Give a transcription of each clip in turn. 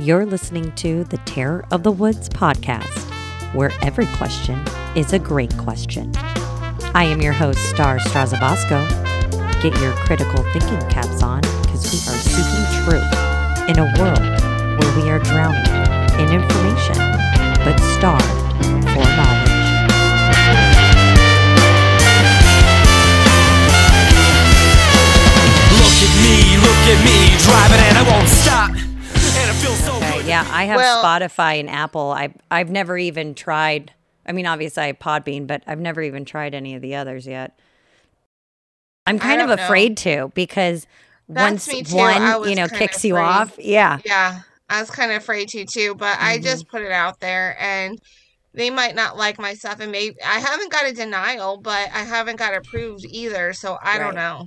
You're listening to the Terror of the Woods podcast, where every question is a great question. I am your host, Star Strazabasco. Get your critical thinking caps on because we are seeking truth in a world where we are drowning in information but starved for knowledge. Look at me, look at me, driving and I won't stop. Yeah, I have Well- Spotify and Apple. I I've never even tried. I mean, obviously I have Podbean, but I've never even tried any of the others yet. I'm kind of don't know. afraid to because That's once. I one, you know, kicks you off, yeah. Yeah, I was kind of afraid to too, but I Mm-hmm. just put it out there and they might not like my stuff and maybe I haven't got a denial, but I haven't got approved either, so I Right. don't know.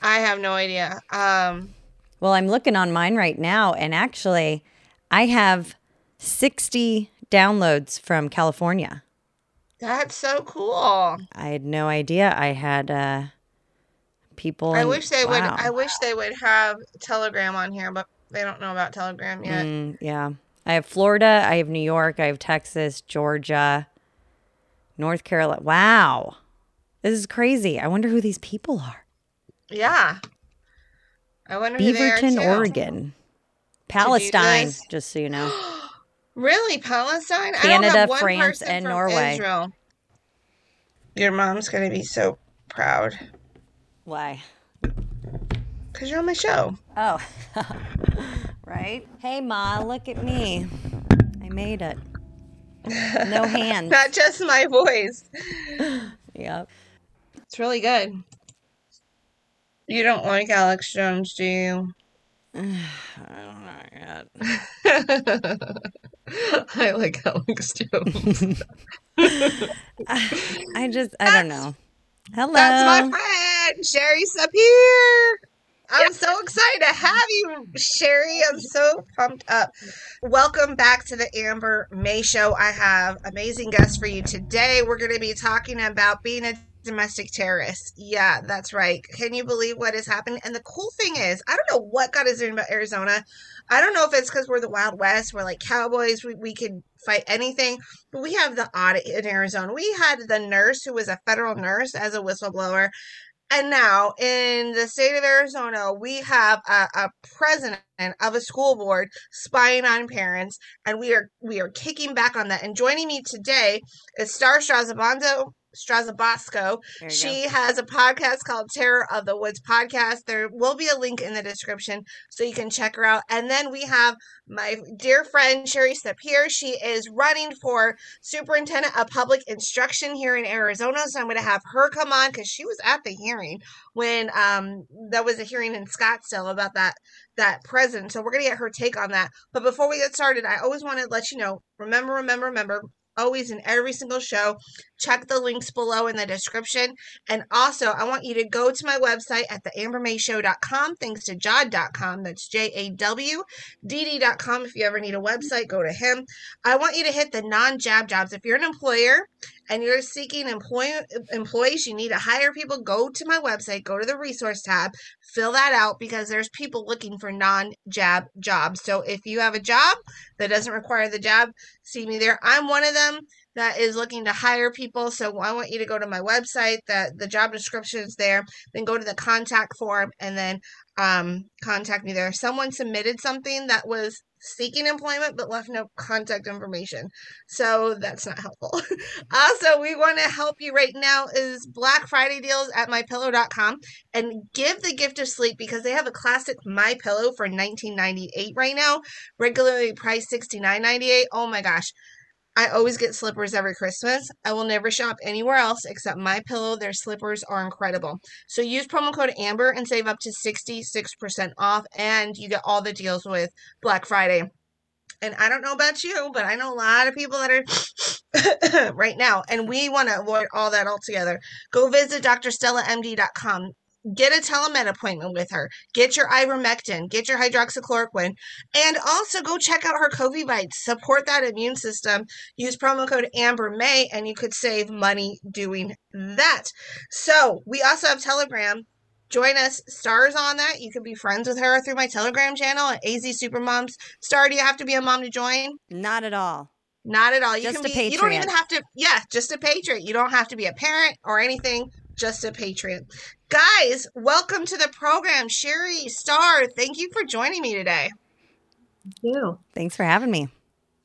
I have no idea. Um Well, I'm looking on mine right now, and actually, I have 60 downloads from California. that's so cool. I had no idea I had uh, people. I wish they would. I wish they would have Telegram on here, but they don't know about Telegram yet. Mm, yeah. I have Florida, I have New York, I have Texas, Georgia, North Carolina. Wow. This is crazy. I wonder who these people are. Yeah. I wonder who they are Beaverton. Oregon. Palestine, just so you know. Really, Palestine? I don't Canada, France, and Norway. Israel. Your mom's gonna be so proud Why? because you're on my show. Oh, right. Hey, Ma, look at me. I made it. No hands. Not just my voice. Yep. It's really good. You don't like Alex Jones, do you? I don't know yet. I like Alex Jones. I just, I don't know. Hello. That's my friend, Shiry Sapir. I'm so excited to have you, Shiry. I'm so pumped up. Welcome back to the Amber May Show. I have amazing guests for you today. We're going to be talking about being a domestic terrorist. Yeah, that's right. Can you believe what has happened? And the cool thing is, I don't know what got us in about Arizona. I don't know if it's because we're the Wild West, we're like cowboys, we, we can fight anything, but we have the audit in Arizona. We had the nurse who was a federal nurse as a whistleblower. And now in the state of Arizona, we have a, a president of a school board spying on parents, and we are we are kicking back on that. And joining me today is Star Strazabando You She has a podcast called Terror of the Woods podcast. There will be a link in the description so you can check her out. And then we have my dear friend Shiry Sapir. She is running for superintendent of public instruction here in Arizona. So I'm going to have her come on because she was at the hearing when um there was a hearing in Scottsdale about that that president. So we're going to get her take on that. But before we get started, I always want to let you know. Remember, remember, remember. Always in every single show, check the links below in the description. And also, I want you to go to my website at theambermayshow.com, thanks to Jod.com. That's J A W D D.com. If you ever need a website, go to him. I want you to hit the non jab jobs. If you're an employer and you're seeking employ- employees, you need to hire people, go to my website, go to the resource tab, fill that out because there's people looking for non jab jobs. So if you have a job that doesn't require the job, see me there. I'm one of them that is looking to hire people. So I want you to go to my website. That the job description is there. Then go to the contact form and then um, contact me there. Someone submitted something that was seeking employment but left no contact information. So that's not helpful. also, we want to help you right now is Black Friday deals at mypillow.com and give the gift of sleep because they have a classic My Pillow for 19.98 right now, regularly priced 69.98. Oh my gosh. I always get slippers every Christmas. I will never shop anywhere else except My Pillow. Their slippers are incredible. So use promo code Amber and save up to 66% off and you get all the deals with Black Friday. And I don't know about you, but I know a lot of people that are right now, and we want to avoid all that altogether. Go visit drstellamd.com. Get a telemed appointment with her. Get your ivermectin. Get your hydroxychloroquine. And also go check out her COVID bites. Support that immune system. Use promo code Amber May, and you could save money doing that. So we also have Telegram join us. Stars on that. You can be friends with her through my Telegram channel at AZ Supermoms. Star, do you have to be a mom to join? Not at all. Not at all. You Just can a be. You don't even have to. Yeah, just a patriot. You don't have to be a parent or anything. Just a patriot. Guys, welcome to the program. Shiry Star, thank you for joining me today. you. Thanks for having me.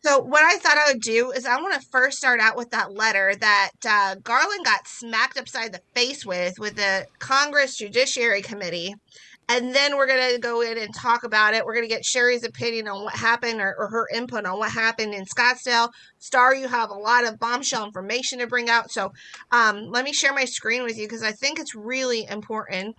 So, what I thought I would do is I want to first start out with that letter that uh, Garland got smacked upside the face with with the Congress Judiciary Committee. And then we're going to go in and talk about it. We're going to get Shiry's opinion on what happened or, or her input on what happened in Scottsdale. Star, you have a lot of bombshell information to bring out. So, um, let me share my screen with you because I think it's really important.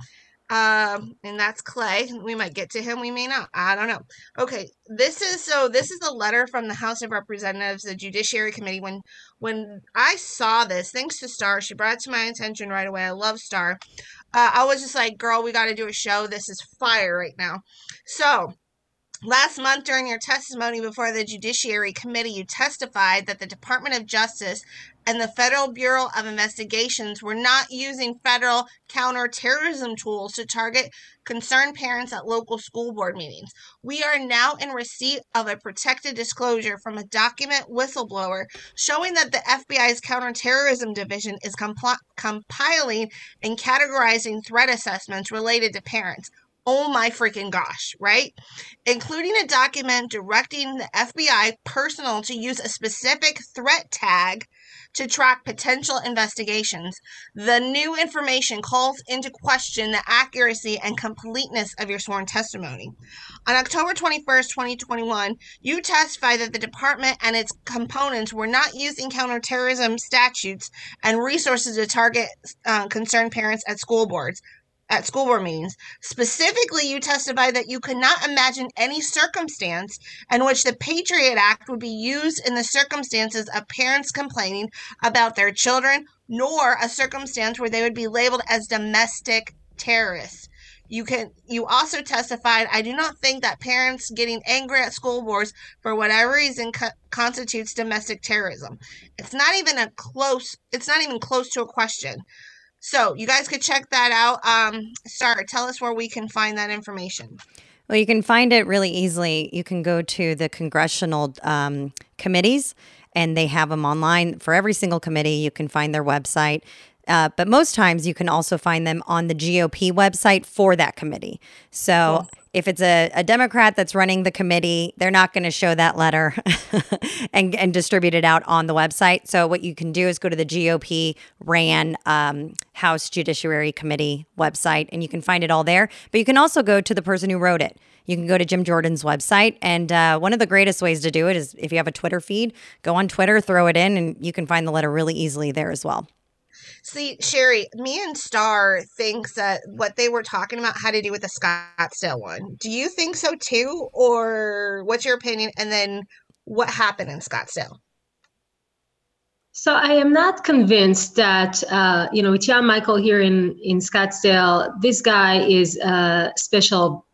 Um, and that's Clay. We might get to him, we may not. I don't know. Okay, this is so this is the letter from the House of Representatives, the Judiciary Committee. When when I saw this, thanks to Star, she brought it to my attention right away. I love Star. Uh, I was just like, girl, we got to do a show. This is fire right now. So, last month during your testimony before the Judiciary Committee, you testified that the Department of Justice and the Federal Bureau of Investigations were not using federal counterterrorism tools to target concerned parents at local school board meetings. We are now in receipt of a protected disclosure from a document whistleblower showing that the FBI's counterterrorism division is compl- compiling and categorizing threat assessments related to parents. Oh my freaking gosh, right? Including a document directing the FBI personnel to use a specific threat tag to track potential investigations. The new information calls into question the accuracy and completeness of your sworn testimony. On October 21st, 2021, you testified that the department and its components were not using counterterrorism statutes and resources to target uh, concerned parents at school boards. At school board meetings. Specifically, you testified that you could not imagine any circumstance in which the Patriot Act would be used in the circumstances of parents complaining about their children, nor a circumstance where they would be labeled as domestic terrorists. You can you also testified I do not think that parents getting angry at school boards for whatever reason co- constitutes domestic terrorism. It's not even a close it's not even close to a question. So, you guys could check that out. Um Star, tell us where we can find that information. Well, you can find it really easily. You can go to the congressional um, committees, and they have them online for every single committee. You can find their website. Uh, but most times you can also find them on the GOP website for that committee. So if it's a, a Democrat that's running the committee, they're not going to show that letter and, and distribute it out on the website. So what you can do is go to the GOP ran um, House Judiciary Committee website and you can find it all there. But you can also go to the person who wrote it. You can go to Jim Jordan's website. And uh, one of the greatest ways to do it is if you have a Twitter feed, go on Twitter, throw it in, and you can find the letter really easily there as well. See, Shiry, me and Star thinks that what they were talking about had to do with the Scottsdale one. Do you think so too? Or what's your opinion? And then what happened in Scottsdale? So I am not convinced that uh, you know with Jann-Michael here in in Scottsdale, this guy is a special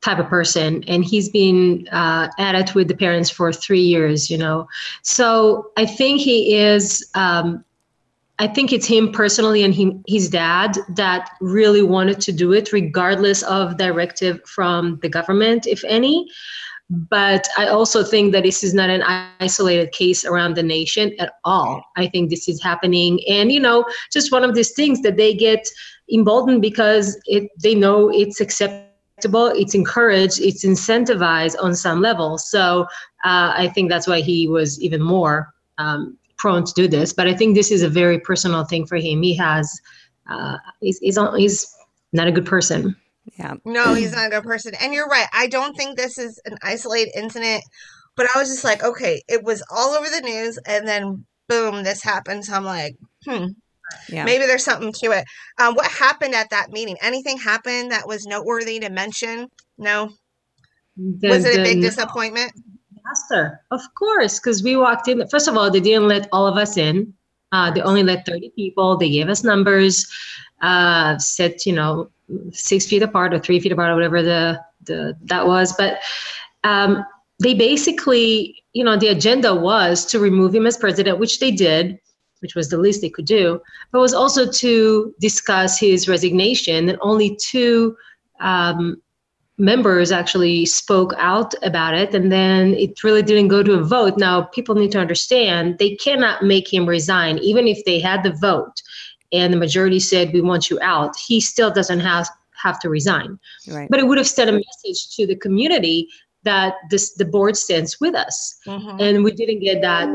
type of person, and he's been uh, at it with the parents for three years. You know, so I think he is. Um, I think it's him personally and him, his dad that really wanted to do it, regardless of directive from the government, if any. But I also think that this is not an isolated case around the nation at all. I think this is happening, and you know, just one of these things that they get emboldened because it they know it's acceptable, it's encouraged, it's incentivized on some level. So uh, I think that's why he was even more um, prone to do this. But I think this is a very personal thing for him. He has uh, he's he's, he's not a good person. Yeah. No, he's not a good person. And you're right. I don't think this is an isolated incident. But I was just like, okay, it was all over the news, and then boom, this happened. So I'm like, hmm, Yeah. maybe there's something to it. Um, what happened at that meeting? Anything happened that was noteworthy to mention? No. The- Was it a the- big disappointment? Disaster, of course, because we walked in. First of all, they didn't let all of us in. Uh, they only let 30 people. They gave us numbers, uh, set, you know, six feet apart or three feet apart or whatever the, the that was. But um, they basically, you know, the agenda was to remove him as president, which they did. which was the least they could do, but was also to discuss his resignation. And only two um, members actually spoke out about it. And then it really didn't go to a vote. Now, people need to understand they cannot make him resign, even if they had the vote and the majority said, We want you out. He still doesn't have, have to resign. Right. But it would have sent a message to the community that this the board stands with us. Mhm. And we didn't get that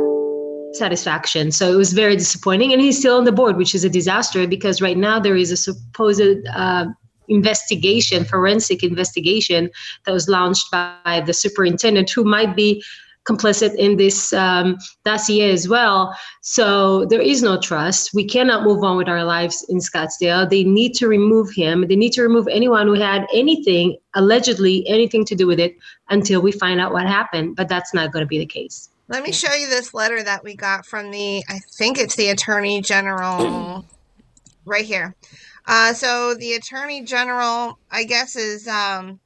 satisfaction. So it was very disappointing. And he's still on the board, which is a disaster because right now there is a supposed uh, investigation, forensic investigation that was launched by the superintendent who might be complicit in this um, dossier as well. So there is no trust. We cannot move on with our lives in Scottsdale. They need to remove him. They need to remove anyone who had anything, allegedly anything to do with it, until we find out what happened. But that's not going to be the case. Let me show you this letter that we got from the, I think it's the Attorney General right here. Uh, so the Attorney General, I guess, is um,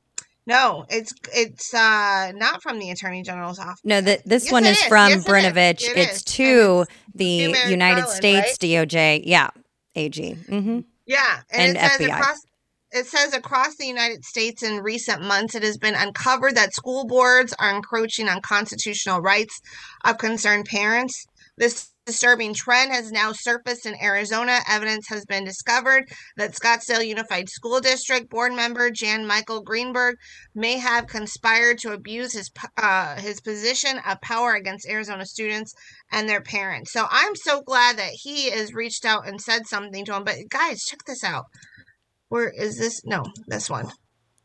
no, it's it's uh, not from the Attorney General's office. No, that this Yes, one is is. from Yes. Brnovich. It it's is. to And the Merrick United States DOJ. Yeah, AG. Mm-hmm. Yeah, and, And it says FBI. across it says across the United States in recent months it has been uncovered that school boards are encroaching on constitutional rights of concerned parents. This disturbing trend has now surfaced in Arizona. Evidence has been discovered that Scottsdale Unified School District board member Jann-Michael Greenberg may have conspired to abuse his uh, his position of power against Arizona students and their parents. So I'm so glad that he has reached out and said something to him. But guys, check this out. Where is this? No, this one.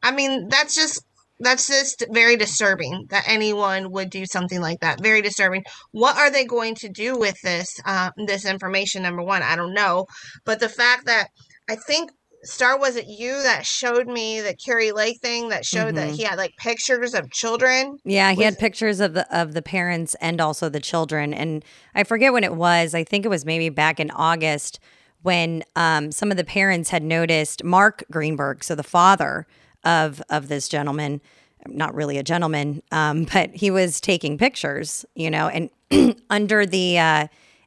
I mean, that's just that's just very disturbing that anyone would do something like that. Very disturbing. What are they going to do with this uh, this information? Number one, I don't know, but the fact that I think Star was it you that showed me the Kari Lake thing that showed that Mhm. he had like pictures of children. Yeah, he had pictures of the of the parents and also the children, and I forget when it was. I think it was maybe back in August when um, some of the parents had noticed Mark Greenberg, so the father of of this gentleman, not really a gentleman, um, but he was taking pictures, you know, and under the uh,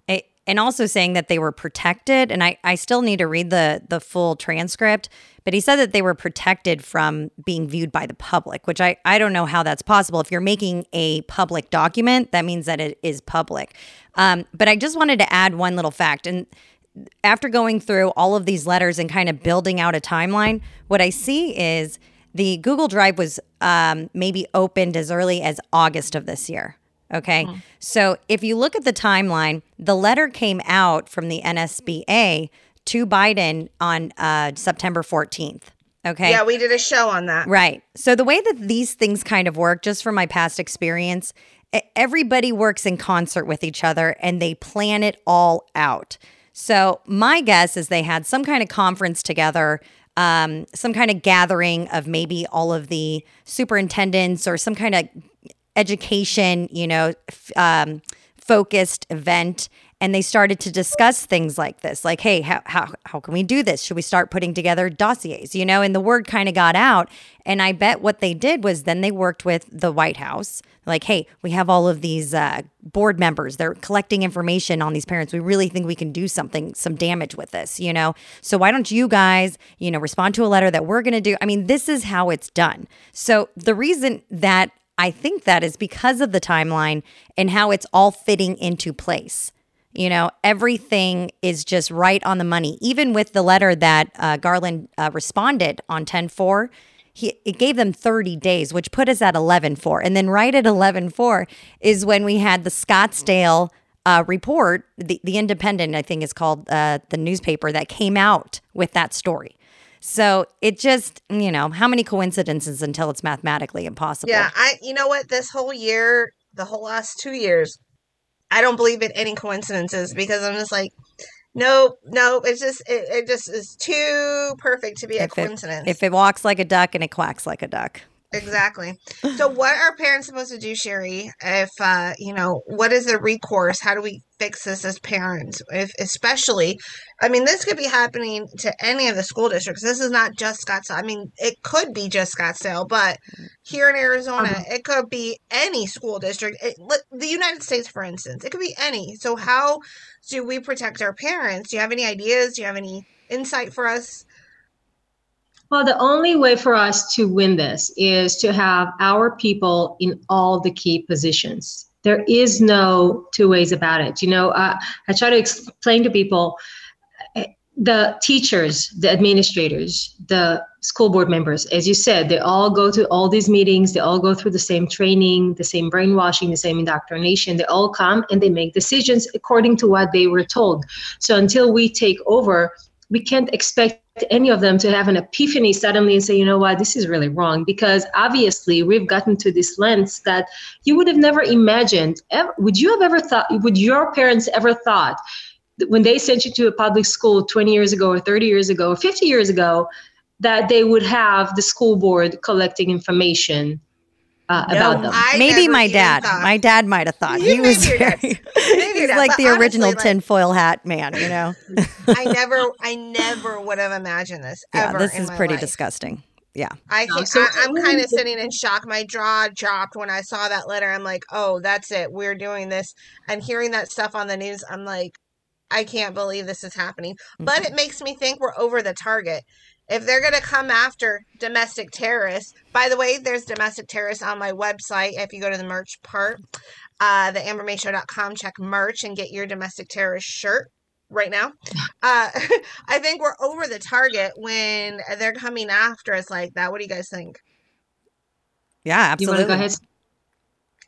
a- and also saying that they were protected. And I I still need to read the the full transcript, but he said that they were protected from being viewed by the public, which I I don't know how that's possible. If you're making a public document, that means that it is public. Um, but I just wanted to add one little fact and after going through all of these letters and kind of building out a timeline, what I see is the Google Drive was um, maybe opened as early as August of this year. Okay. So if you look at the timeline, the letter came out from the NSBA to Biden on uh, September 14th. Okay. Yeah, we did a show on that. Right. So the way that these things kind of work, just from my past experience, everybody works in concert with each other and they plan it all out. So my guess is they had some kind of conference together, um, some kind of gathering of maybe all of the superintendents or some kind of education, you know, f- um, focused event and they started to discuss things like this like hey how, how, how can we do this? Should we start putting together dossiers? You know and the word kind of got out and i bet what they did was then they worked with the white house like hey we have all of these uh, board members they're collecting information on these parents. We really think we can do something some damage with this you know? So why don't you guys you know respond to a letter that we're going to do? I mean this is how it's done. So the reason that I think that is because of the timeline and how it's all fitting into place. You know, everything is just right on the money. Even with the letter that uh, Garland uh, responded on 10 4, he, it gave them 30 days, which put us at 11 4. And then right at 11 4 is when we had the Scottsdale uh, report, the, the Independent, I think is called uh, the newspaper that came out with that story. So it just, you know, how many coincidences until it's mathematically impossible? Yeah, I you know what? This whole year, the whole last two years, I don't believe in any coincidences because I'm just like, nope, nope. It's just it, it just is too perfect to be a If it- coincidence. If it walks like a duck and it quacks like a duck. Exactly. So, what are parents supposed to do, Shiry? If uh, you know, what is the recourse? How do we fix this as parents? If especially, I mean, this could be happening to any of the school districts. This is not just Scottsdale. I mean, it could be just Scottsdale, but here in Arizona, Uh-huh. it could be any school district. It, the United States, for instance, it could be any. So, how do we protect our parents? Do you have any ideas? Do you have any insight for us? Well, the only way for us to win this is to have our people in all the key positions. There is no two ways about it. You know, uh, I try to explain to people eh, the teachers, the administrators, the school board members, as you said, they all go to all these meetings, they all go through the same training, the same brainwashing, the same indoctrination. They all come and they make decisions according to what they were told. So until we take over, we can't expect any of them to have an epiphany suddenly and say, you know what, this is really wrong. Because obviously, we've gotten to this lens that you would have never imagined. Would you have ever thought, would your parents ever thought when they sent you to a public school 20 years ago, or 30 years ago, or 50 years ago, that they would have the school board collecting information uh, No, about them? I maybe my dad. thought. My dad might have thought You he was maybe your dad. very. Maybe your he's dad, like the original honestly, like- tinfoil hat man. You know. I never, I never would have imagined this. yeah, this in is my pretty life. disgusting. Yeah. I No, can't, so- I, I'm kind of sitting in shock. My jaw dropped when I saw that letter. I'm like, oh, that's it. We're doing this. And hearing that stuff on the news, I'm like, I can't believe this is happening. But it makes me think we're over the target. If they're going to come after domestic terrorists, by the way, there's domestic terrorists on my website. If you go to the merch part, uh, the ambermayshow.com, check merch and get your domestic terrorist shirt right now. Uh, I think we're over the target when they're coming after us like that. What do you guys think? Yeah. You Absolutely. go ahead?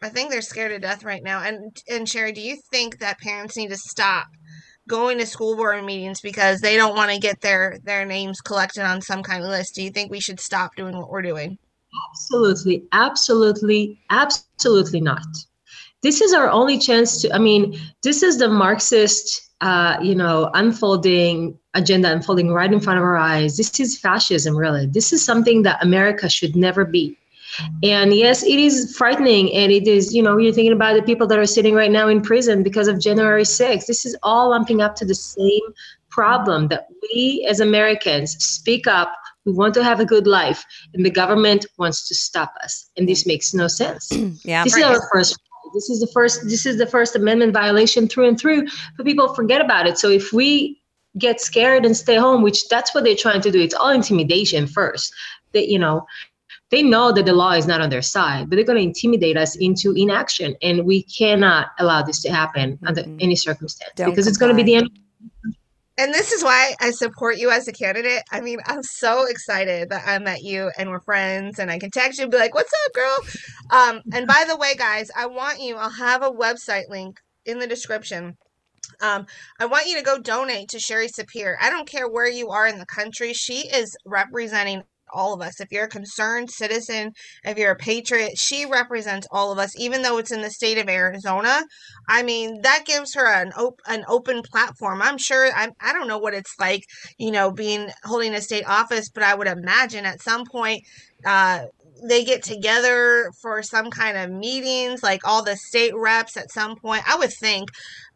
I think they're scared to death right now. And and Shiry, do you think that parents need to stop going to school board meetings because they don't want to get their their names collected on some kind of list? Do you think we should stop doing what we're doing? Absolutely, absolutely, absolutely not. This is our only chance to. I mean, this is the Marxist, uh, you know, unfolding agenda unfolding right in front of our eyes. This is fascism, really. This is something that America should never be. And yes, it is frightening, and it is. You know, you're thinking about the people that are sitting right now in prison because of January 6th. This is all lumping up to the same problem that we as Americans speak up. We want to have a good life, and the government wants to stop us. And this makes no sense. Yeah. This is our first. This is the first. This is the First Amendment violation through and through. But people forget about it. So if we get scared and stay home, which that's what they're trying to do, it's all intimidation first. That you know, they know that the law is not on their side, but they're going to intimidate us into inaction, and we cannot allow this to happen under Mhm. any circumstance Don't because it's going to be the end. And this is why I support you as a candidate. I mean, I'm so excited that I met you and we're friends and I can text you and be like, what's up, girl? Um, and by the way, guys, I want you, I'll have a website link in the description. Um, I want you to go donate to Shiry Sapir. I don't care where you are in the country. She is representing all of us. If you're a concerned citizen, if you're a patriot, she represents all of us, even though it's in the state of Arizona. I mean, that gives her an op- an open platform. I'm sure I'm I don't know what it's like, you know, being holding a state office, but I would imagine at some point uh they get together for some kind of meetings, like all the state reps at some point. I would think.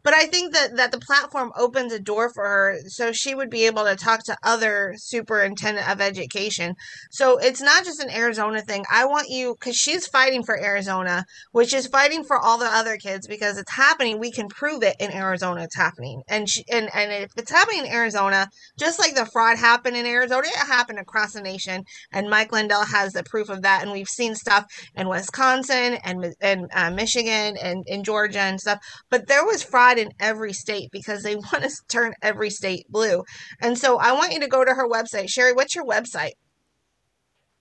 But I think that, that the platform opens a door for her so she would be able to talk to other superintendent of education. So it's not just an Arizona thing. I want you, because she's fighting for Arizona, which is fighting for all the other kids because it's happening. We can prove it in Arizona. It's happening, and she, and and if it's happening in Arizona, just like the fraud happened in Arizona, it happened across the nation. And Mike Lindell has the proof of that. And we've seen stuff in Wisconsin and and uh, Michigan and in Georgia and stuff. But there was fraud in every state because they want to turn every state blue. And so I want you to go to her website. Shiry, what's your website?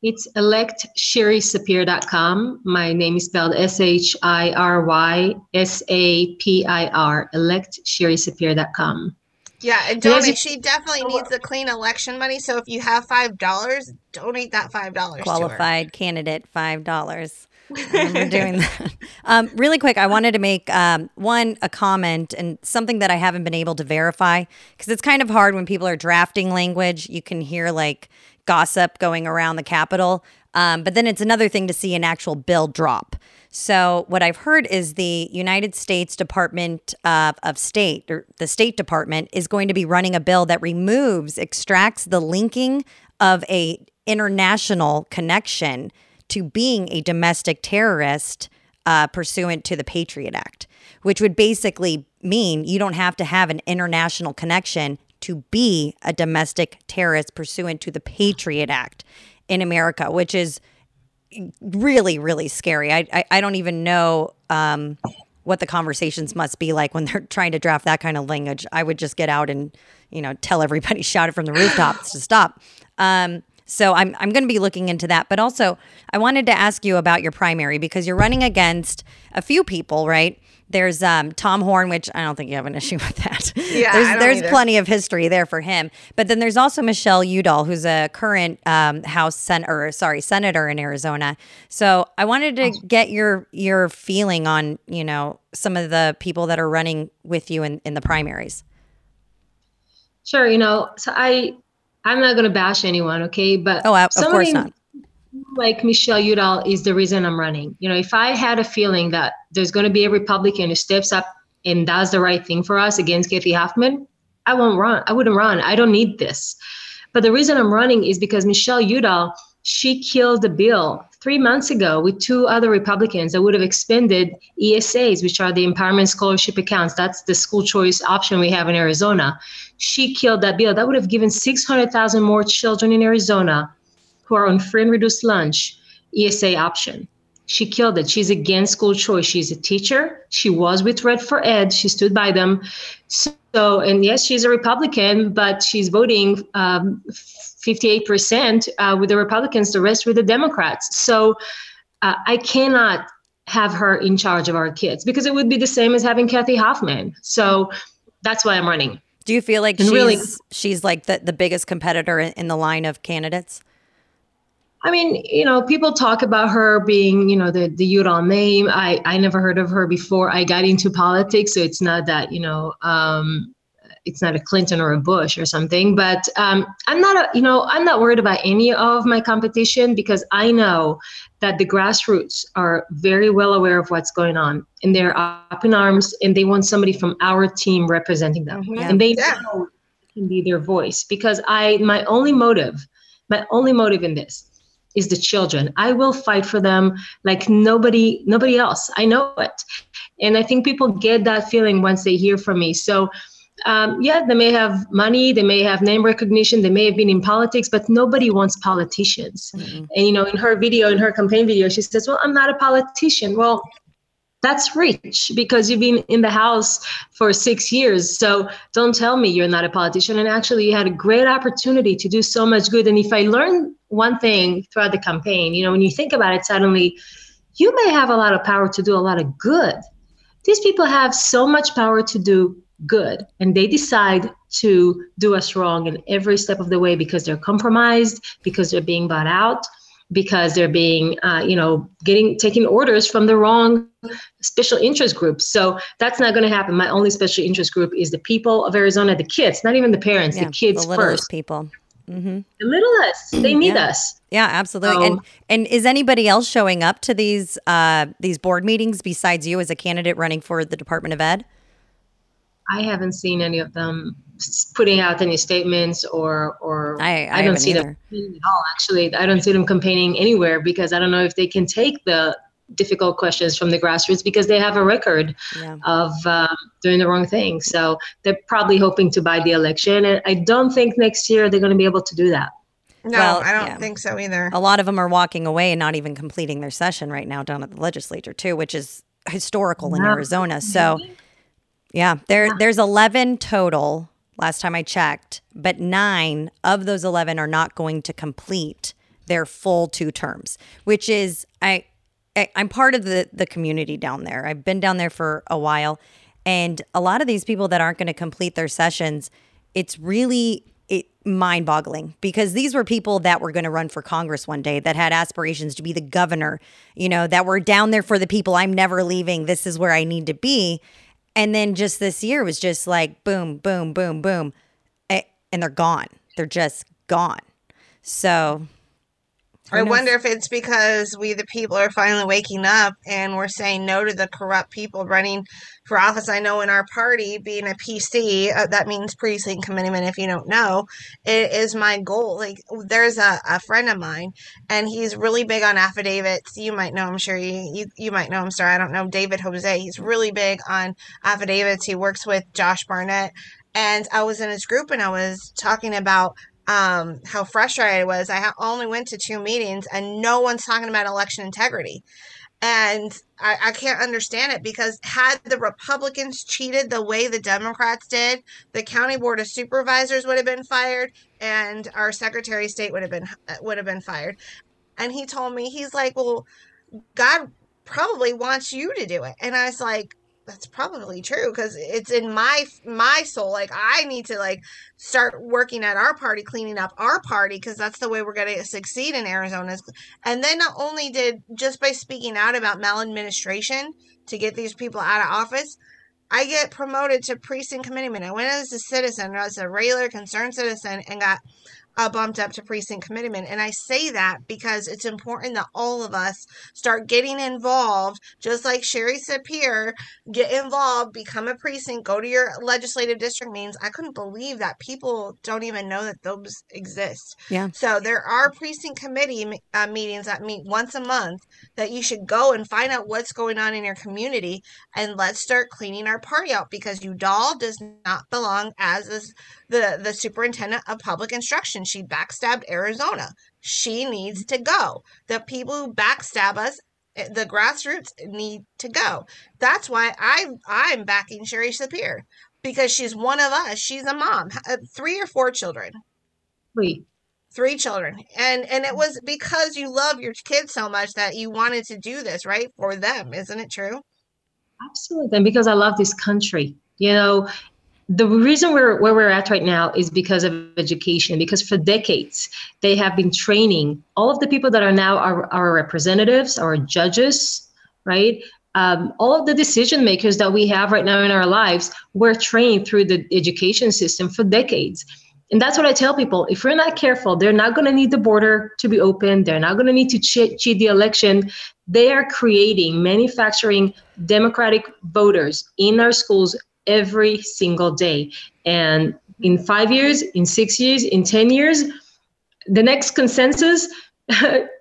It's electshirysapir.com. My name is spelled S H I R Y S A P I R, electshirysapir.com. Yeah, and donate. She definitely needs the clean election money. So if you have $5, donate that $5. Qualified candidate, $5 we're doing that. Um, really quick, I wanted to make um, one a comment and something that I haven't been able to verify because it's kind of hard when people are drafting language. You can hear like gossip going around the Capitol, um, but then it's another thing to see an actual bill drop. So what I've heard is the United States Department of, of State or the State Department is going to be running a bill that removes extracts the linking of a international connection to being a domestic terrorist uh, pursuant to the Patriot Act, which would basically mean you don't have to have an international connection to be a domestic terrorist pursuant to the Patriot Act in America, which is really, really scary. I, I, I don't even know um, what the conversations must be like when they're trying to draft that kind of language. I would just get out and, you know, tell everybody, shout it from the rooftops to stop. Um, so I'm, I'm going to be looking into that. But also, I wanted to ask you about your primary because you're running against a few people, right? There's um, Tom Horne, which I don't think you have an issue with that. Yeah, I there's, don't there's either. plenty of history there for him. But then there's also Michelle Udall, who's a current um, House sen- or sorry senator in Arizona. So I wanted to get your your feeling on you know some of the people that are running with you in, in the primaries. Sure, you know, so I I'm not going to bash anyone, okay? But Oh, of course not. Like Michelle Udall is the reason I'm running. You know, if I had a feeling that there's going to be a Republican who steps up and does the right thing for us against Kathy Hoffman, I won't run. I wouldn't run. I don't need this. But the reason I'm running is because Michelle Udall, she killed the bill three months ago with two other Republicans that would have expended ESAs, which are the Empowerment Scholarship Accounts. That's the school choice option we have in Arizona. She killed that bill. That would have given 600,000 more children in Arizona who are on free and reduced lunch ESA option. She killed it. She's against school choice. She's a teacher. She was with Red for Ed. She stood by them. So, and yes, she's a Republican, but she's voting um, 58% uh, with the Republicans, the rest with the Democrats. So uh, I cannot have her in charge of our kids because it would be the same as having Kathy Hoffman. So that's why I'm running. Do you feel like And she's really- she's like the, the biggest competitor in, in the line of candidates? I mean, you know, people talk about her being, you know, the the Udall name. I I never heard of her before I got into politics, so it's not that, you know, um, it's not a Clinton or a Bush or something. But um, I'm not, a, you know, I'm not worried about any of my competition because I know that the grassroots are very well aware of what's going on, and they're up in arms, and they want somebody from our team representing them, Mhm. and they Yeah. know can be their voice because I my only motive, my only motive in this is the children. I will fight for them like nobody nobody else. I know it. And I think people get that feeling once they hear from me. So um, yeah, they may have money, they may have name recognition, they may have been in politics, but nobody wants politicians. And you know, in her video, in her campaign video, she says, "Well, I'm not a politician." Well, that's rich because you've been in the house for six years. So don't tell me you're not a politician. And actually, you had a great opportunity to do so much good. And if I learned one thing throughout the campaign, you know, when you think about it, suddenly you may have a lot of power to do a lot of good. These people have so much power to do good, and they decide to do us wrong in every step of the way because they're compromised, because they're being bought out, because they're being, uh, you know, getting taking orders from the wrong special interest groups. So that's not going to happen. My only special interest group is the people of Arizona, the kids, not even the parents, the kids the first. people. mm-hmm. The littlest, they need Yeah. us. Yeah, absolutely. and and is anybody else showing up to these uh, these board meetings besides you as a candidate running for the Department of Ed? I haven't seen any of them putting out any statements or or I- I don't see either. them campaigning at all. Actually, I don't see them campaigning anywhere because I don't know if they can take the difficult questions from the grassroots because they have a record Yeah. of um, doing the wrong thing. So they're probably hoping to buy the election, and I don't think next year they're going to be able to do that. No, Well, I don't yeah. think so either. A lot of them are walking away and not even completing their session right now down at the legislature too, which is historical in Yeah. Arizona. So, yeah, there there's 11 total last time I checked, but 9 of those 11 are not going to complete their full two terms, which is I, I I'm part of the the community down there. I've been down there for a while and a lot of these people that aren't going to complete their sessions, it's really it mind-boggling because these were people that were going to run for Congress one day that had aspirations to be the governor, you know, that were down there for the people. I'm never leaving. This is where I need to be. And then just this year was just like boom, boom, boom, boom. eh, And they're gone. They're just gone. So I wonder if it's because we, the people, are finally waking up and we're saying no to the corrupt people running for office. I know in our party, being a PC, uh, that means precinct committeeman. If you don't know, it is my goal. Like, there's a, a friend of mine, and he's really big on affidavits. You might know him, sure. You, you, you might know him, sir. I don't know. David Jose. He's really big on affidavits. He works with Josh Barnett. And I was in his group and I was talking about um, how frustrated I was. I only went to two meetings and no one's talking about election integrity. And I, I can't understand it because had the Republicans cheated the way the Democrats did, the county board of supervisors would have been fired, and our Secretary of State would have been would have been fired. And he told me he's like, well, God probably wants you to do it, and I was like, that's probably true because it's in my my soul like i need to like start working at our party cleaning up our party because that's the way we're going to succeed in arizona and then not only did just by speaking out about maladministration to get these people out of office i get promoted to precinct committeeman i went as a citizen as a regular concerned citizen and got uh, bumped up to precinct committeeman. And I say that because it's important that all of us start getting involved, just like Shiry Sapir, get involved, become a precinct, go to your legislative district meetings. I couldn't believe that people don't even know that those exist. Yeah. So there are precinct committee uh, meetings that meet once a month that you should go and find out what's going on in your community and let's start cleaning our party out because Udall does not belong as the the superintendent of public instruction. She backstabbed Arizona. She needs to go. The people who backstab us, eh, the grassroots need to go. That's why I I'm backing Shiry Sapir because she's one of us. She's a mom, uh, three or four children. Three. Three children, and and it was because you love your kids so much that you wanted to do this, right, for them, isn't it true? Absolutely, and because I love this country. You know, the reason we're where we're at right now is because of education because for decades they have been training all of the people that are now our, our representatives our judges right? Um, all of the decision makers that we have right now in our lives were trained through the education system for decades. And that's what i tell people if we're not careful they're not going to need the border to be open they're not going to need to cheat, cheat the election. They are creating manufacturing democratic voters in our schools every single day. And in five years, in six years, in 10 years, the next consensus,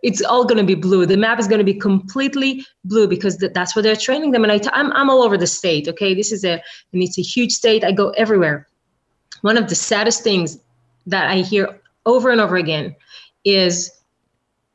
it's all going to be blue. The map is going to be completely blue because that's what they're training them. And I t- I'm, I'm all over the state. Okay. This is a, and it's a huge state. I go everywhere. One of the saddest things that I hear over and over again is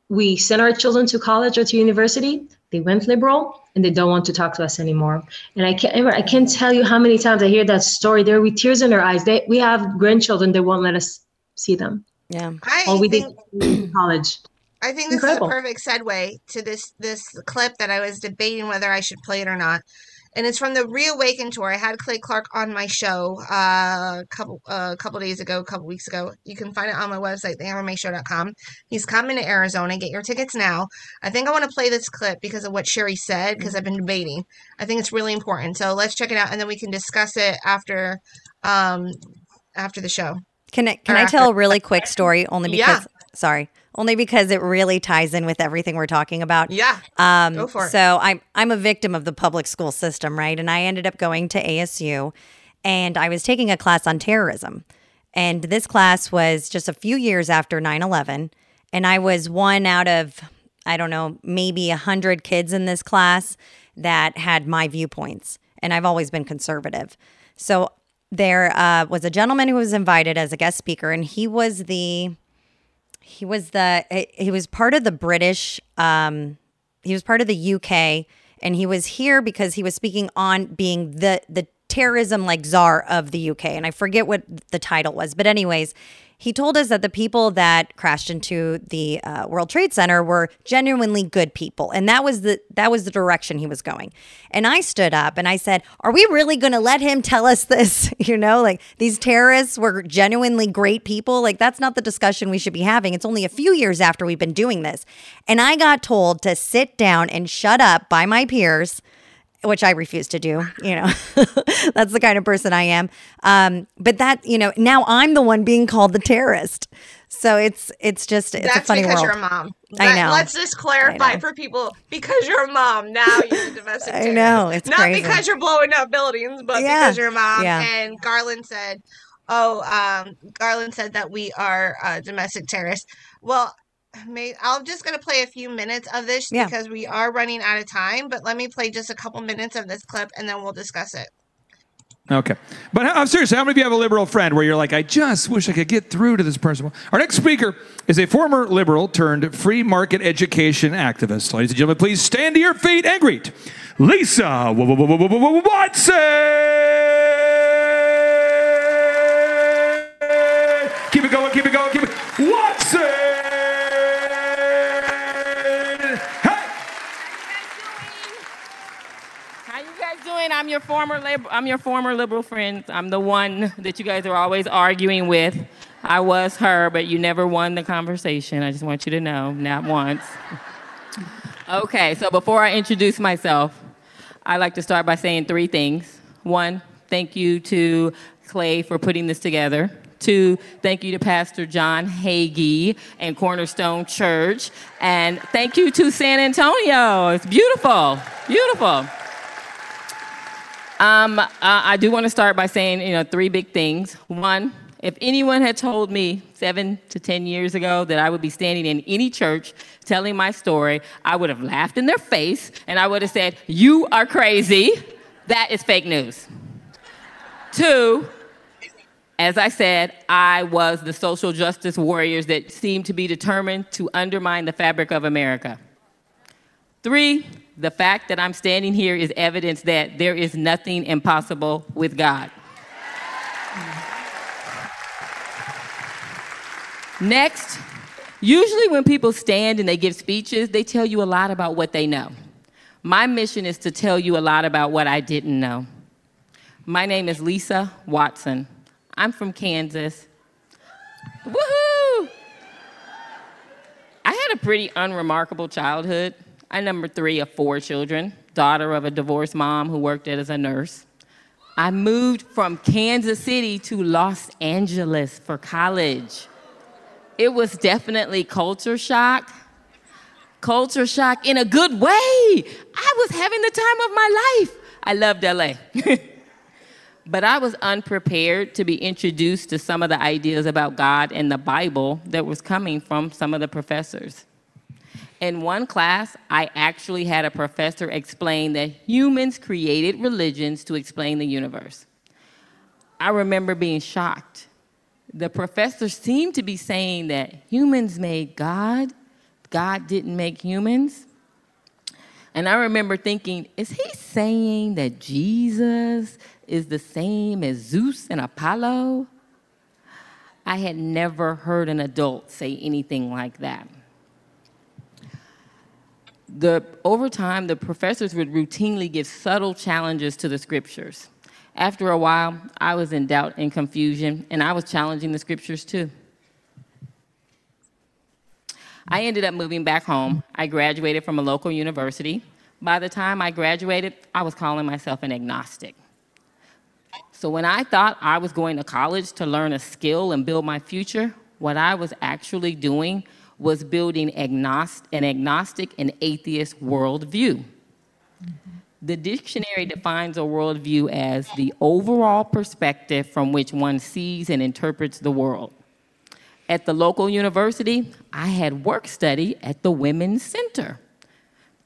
we send our children to college or to university. They went liberal and they don't want to talk to us anymore. And I can't I can't tell you how many times I hear that story. There with tears in their eyes. They we have grandchildren they won't let us see them. Yeah. I All we think, did college. I think this Incredible. is a perfect segue to this this clip that I was debating whether I should play it or not. And it's from the Reawaken tour. I had Clay Clark on my show uh, a couple a uh, couple days ago, a couple weeks ago. You can find it on my website, theambermayshow.com. He's coming to Arizona. Get your tickets now. I think I want to play this clip because of what Shiry said, because I've been debating. I think it's really important. So let's check it out, and then we can discuss it after um, after the show. Can I can Or I after- tell a really quick story? Only Yeah. Sorry, only because it really ties in with everything we're talking about. Yeah. Um, Go for it. So I'm I'm a victim of the public school system, right? And I ended up going to ASU, and I was taking a class on terrorism, and this class was just a few years after 9/11, and I was one out of I don't know maybe a hundred kids in this class that had my viewpoints, and I've always been conservative, so. There uh, was a gentleman who was invited as a guest speaker, and he was the he was the he was part of the British um he was part of the UK and he was here because he was speaking on being the the terrorism like czar of the UK and I forget what the title was. But anyways he told us that the people that crashed into the uh, World Trade Center were genuinely good people, and that was the that was the direction he was going. And I stood up and I said, "Are we really going to let him tell us this? You know, like these terrorists were genuinely great people. Like that's not the discussion we should be having. It's only a few years after we've been doing this." And I got told to sit down and shut up by my peers which I refuse to do. You know, that's the kind of person I am. Um, but that, you know, now I'm the one being called the terrorist. So it's it's just it's That's a funny because world. you're a mom. I know. Let's just clarify for people because you're a mom. Now you're a domestic I terrorist. know, it's not crazy. because you're blowing up buildings, but Yeah, because you're a mom. yeah. And Garland said, "Oh, um, Garland said that we are uh, domestic terrorists." Well, may, I'm just gonna play a few minutes of this Yeah. because we are running out of time. But let me play just a couple minutes of this clip, and then we'll discuss it. Okay. But I'm serious. how many of you have a liberal friend where you're like, I just wish I could get through to this person? Our next speaker is a former liberal turned free market education activist. Ladies and gentlemen, please stand to your feet and greet Lisa Watson. I'm your former lib- I'm your former liberal friend. I'm the one that you guys are always arguing with. I was her, but you never won the conversation. I just want you to know, not once. okay, so before I introduce myself, I like to start by saying three things. One, thank you to Clay for putting this together. Two, thank you to Pastor John Hagee and Cornerstone Church. And thank you to San Antonio. It's beautiful, beautiful. Um, uh, I do want to start by saying, you know, three big things. One, if anyone had told me seven to 10 years ago that I would be standing in any church telling my story, I would have laughed in their face and I would have said, You are crazy. That is fake news. Two, as I said, I was the social justice warriors that seemed to be determined to undermine the fabric of America. Three, the fact that I'm standing here is evidence that there is nothing impossible with God. Next, usually when people stand and they give speeches, they tell you a lot about what they know. My mission is to tell you a lot about what I didn't know. My name is Lisa Watson. I'm from Kansas. Woohoo! I had a pretty unremarkable childhood. I'm number three of four children, daughter of a divorced mom who worked as a nurse. I moved from Kansas City to Los Angeles for college. It was definitely culture shock. Culture shock in a good way. I was having the time of my life. I loved LA. but I was unprepared to be introduced to some of the ideas about God and the Bible that was coming from some of the professors. In one class, I actually had a professor explain that humans created religions to explain the universe. I remember being shocked. The professor seemed to be saying that humans made God, God didn't make humans. And I remember thinking, is he saying that Jesus is the same as Zeus and Apollo? I had never heard an adult say anything like that. The, over time, the professors would routinely give subtle challenges to the scriptures. After a while, I was in doubt and confusion, and I was challenging the scriptures too. I ended up moving back home. I graduated from a local university. By the time I graduated, I was calling myself an agnostic. So when I thought I was going to college to learn a skill and build my future, what I was actually doing was building agnost- an agnostic and atheist worldview. The dictionary defines a worldview as the overall perspective from which one sees and interprets the world. At the local university, I had work study at the Women's Center.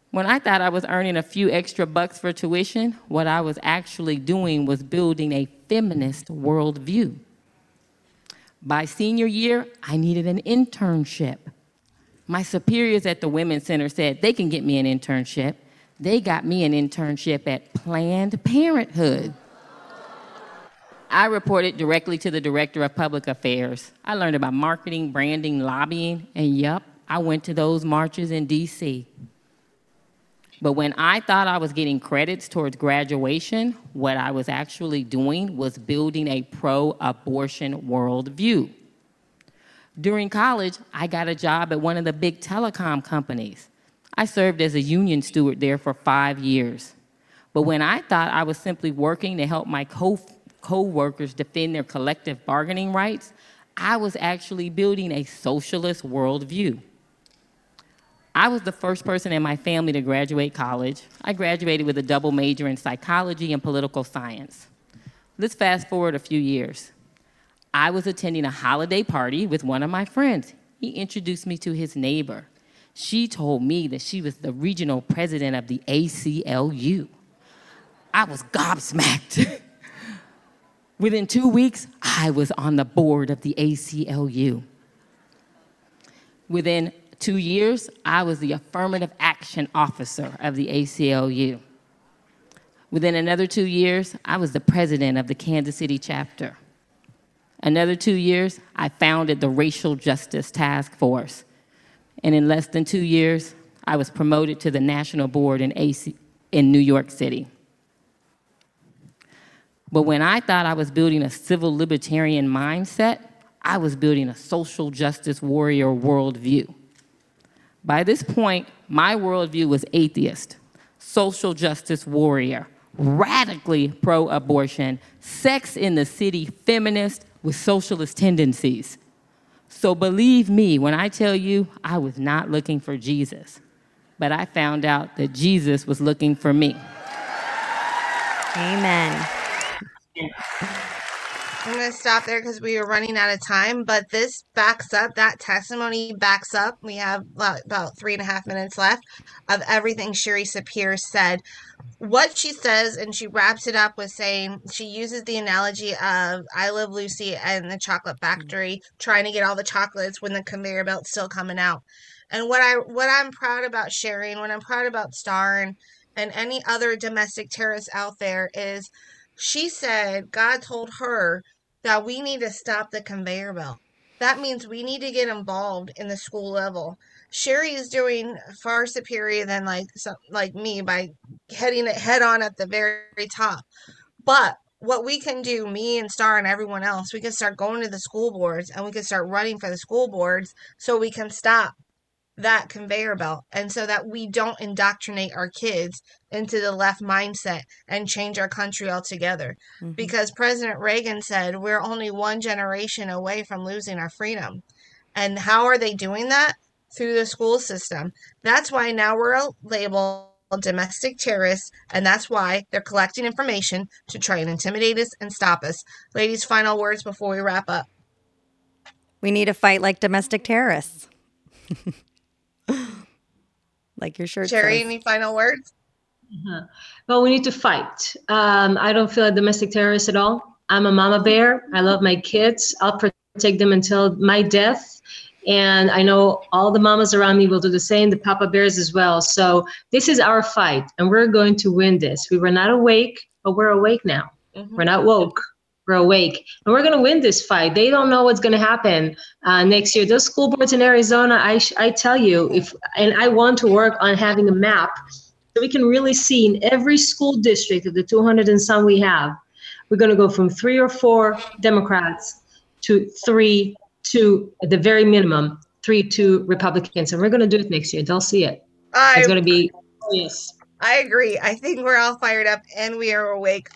When I thought I was earning a few extra bucks for tuition, what I was actually doing was building a feminist worldview. By senior year, I needed an internship. My superiors at the Women's Center said they can get me an internship. They got me an internship at Planned Parenthood. I reported directly to the director of public affairs. I learned about marketing, branding, lobbying, and yup, I went to those marches in DC. But when I thought I was getting credits towards graduation, what I was actually doing was building a pro abortion worldview. During college, I got a job at one of the big telecom companies. I served as a union steward there for five years. But when I thought I was simply working to help my co workers defend their collective bargaining rights, I was actually building a socialist worldview. I was the first person in my family to graduate college. I graduated with a double major in psychology and political science. Let's fast forward a few years. I was attending a holiday party with one of my friends. He introduced me to his neighbor. She told me that she was the regional president of the ACLU. I was gobsmacked. Within two weeks, I was on the board of the ACLU. Within two years, I was the affirmative action officer of the ACLU. Within another two years, I was the president of the Kansas City chapter. Another two years, I founded the Racial Justice Task Force. And in less than two years, I was promoted to the national board in, AC, in New York City. But when I thought I was building a civil libertarian mindset, I was building a social justice warrior worldview. By this point, my worldview was atheist, social justice warrior, radically pro abortion, sex in the city feminist with socialist tendencies. So believe me when I tell you I was not looking for Jesus, but I found out that Jesus was looking for me. Amen. I'm going to stop there because we are running out of time, but this backs up, that testimony backs up. We have about three and a half minutes left of everything Shiry Sapir said. What she says, and she wraps it up with saying she uses the analogy of I Love Lucy and the chocolate factory, trying to get all the chocolates when the conveyor belt's still coming out. And what I what I'm proud about sharing, what I'm proud about Star and, and any other domestic terrorists out there is she said God told her that we need to stop the conveyor belt. That means we need to get involved in the school level. Shiry is doing far superior than like some, like me by heading it head on at the very top. But what we can do, me and Star and everyone else, we can start going to the school boards and we can start running for the school boards so we can stop that conveyor belt and so that we don't indoctrinate our kids into the left mindset and change our country altogether. Mm-hmm. Because President Reagan said we're only one generation away from losing our freedom. And how are they doing that? Through the school system. That's why now we're labeled domestic terrorists, and that's why they're collecting information to try and intimidate us and stop us. Ladies, final words before we wrap up. We need to fight like domestic terrorists. like your shirt. Shiry, says. any final words? Uh-huh. Well, we need to fight. Um, I don't feel a domestic terrorist at all. I'm a mama bear. I love my kids. I'll protect them until my death. And I know all the mamas around me will do the same, the papa bears as well. So this is our fight, and we're going to win this. We were not awake, but we're awake now. Mm-hmm. We're not woke we're awake and we're going to win this fight. They don't know what's going to happen uh, next year. Those school boards in arizona I, sh- I tell you if and i want to work on having a map so we can really see in every school district of the 200 and some we have we're going to go from three or four democrats to three to at the very minimum three to republicans. And we're going to do it next year. They'll see it. I, it's going to be yes i agree. I think we're all fired up and we are awake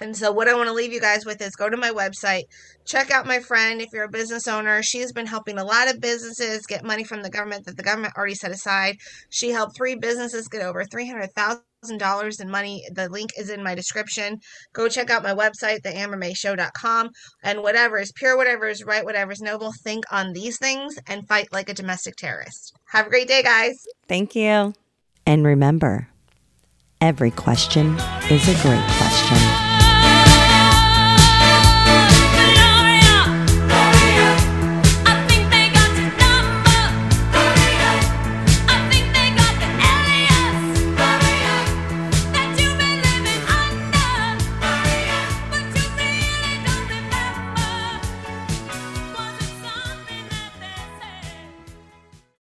and so, what I want to leave you guys with is go to my website, check out my friend if you're a business owner. She has been helping a lot of businesses get money from the government that the government already set aside. She helped three businesses get over $300,000 in money. The link is in my description. Go check out my website, theambermayshow.com. And whatever is pure, whatever is right, whatever is noble, think on these things and fight like a domestic terrorist. Have a great day, guys. Thank you. And remember, every question is a great question.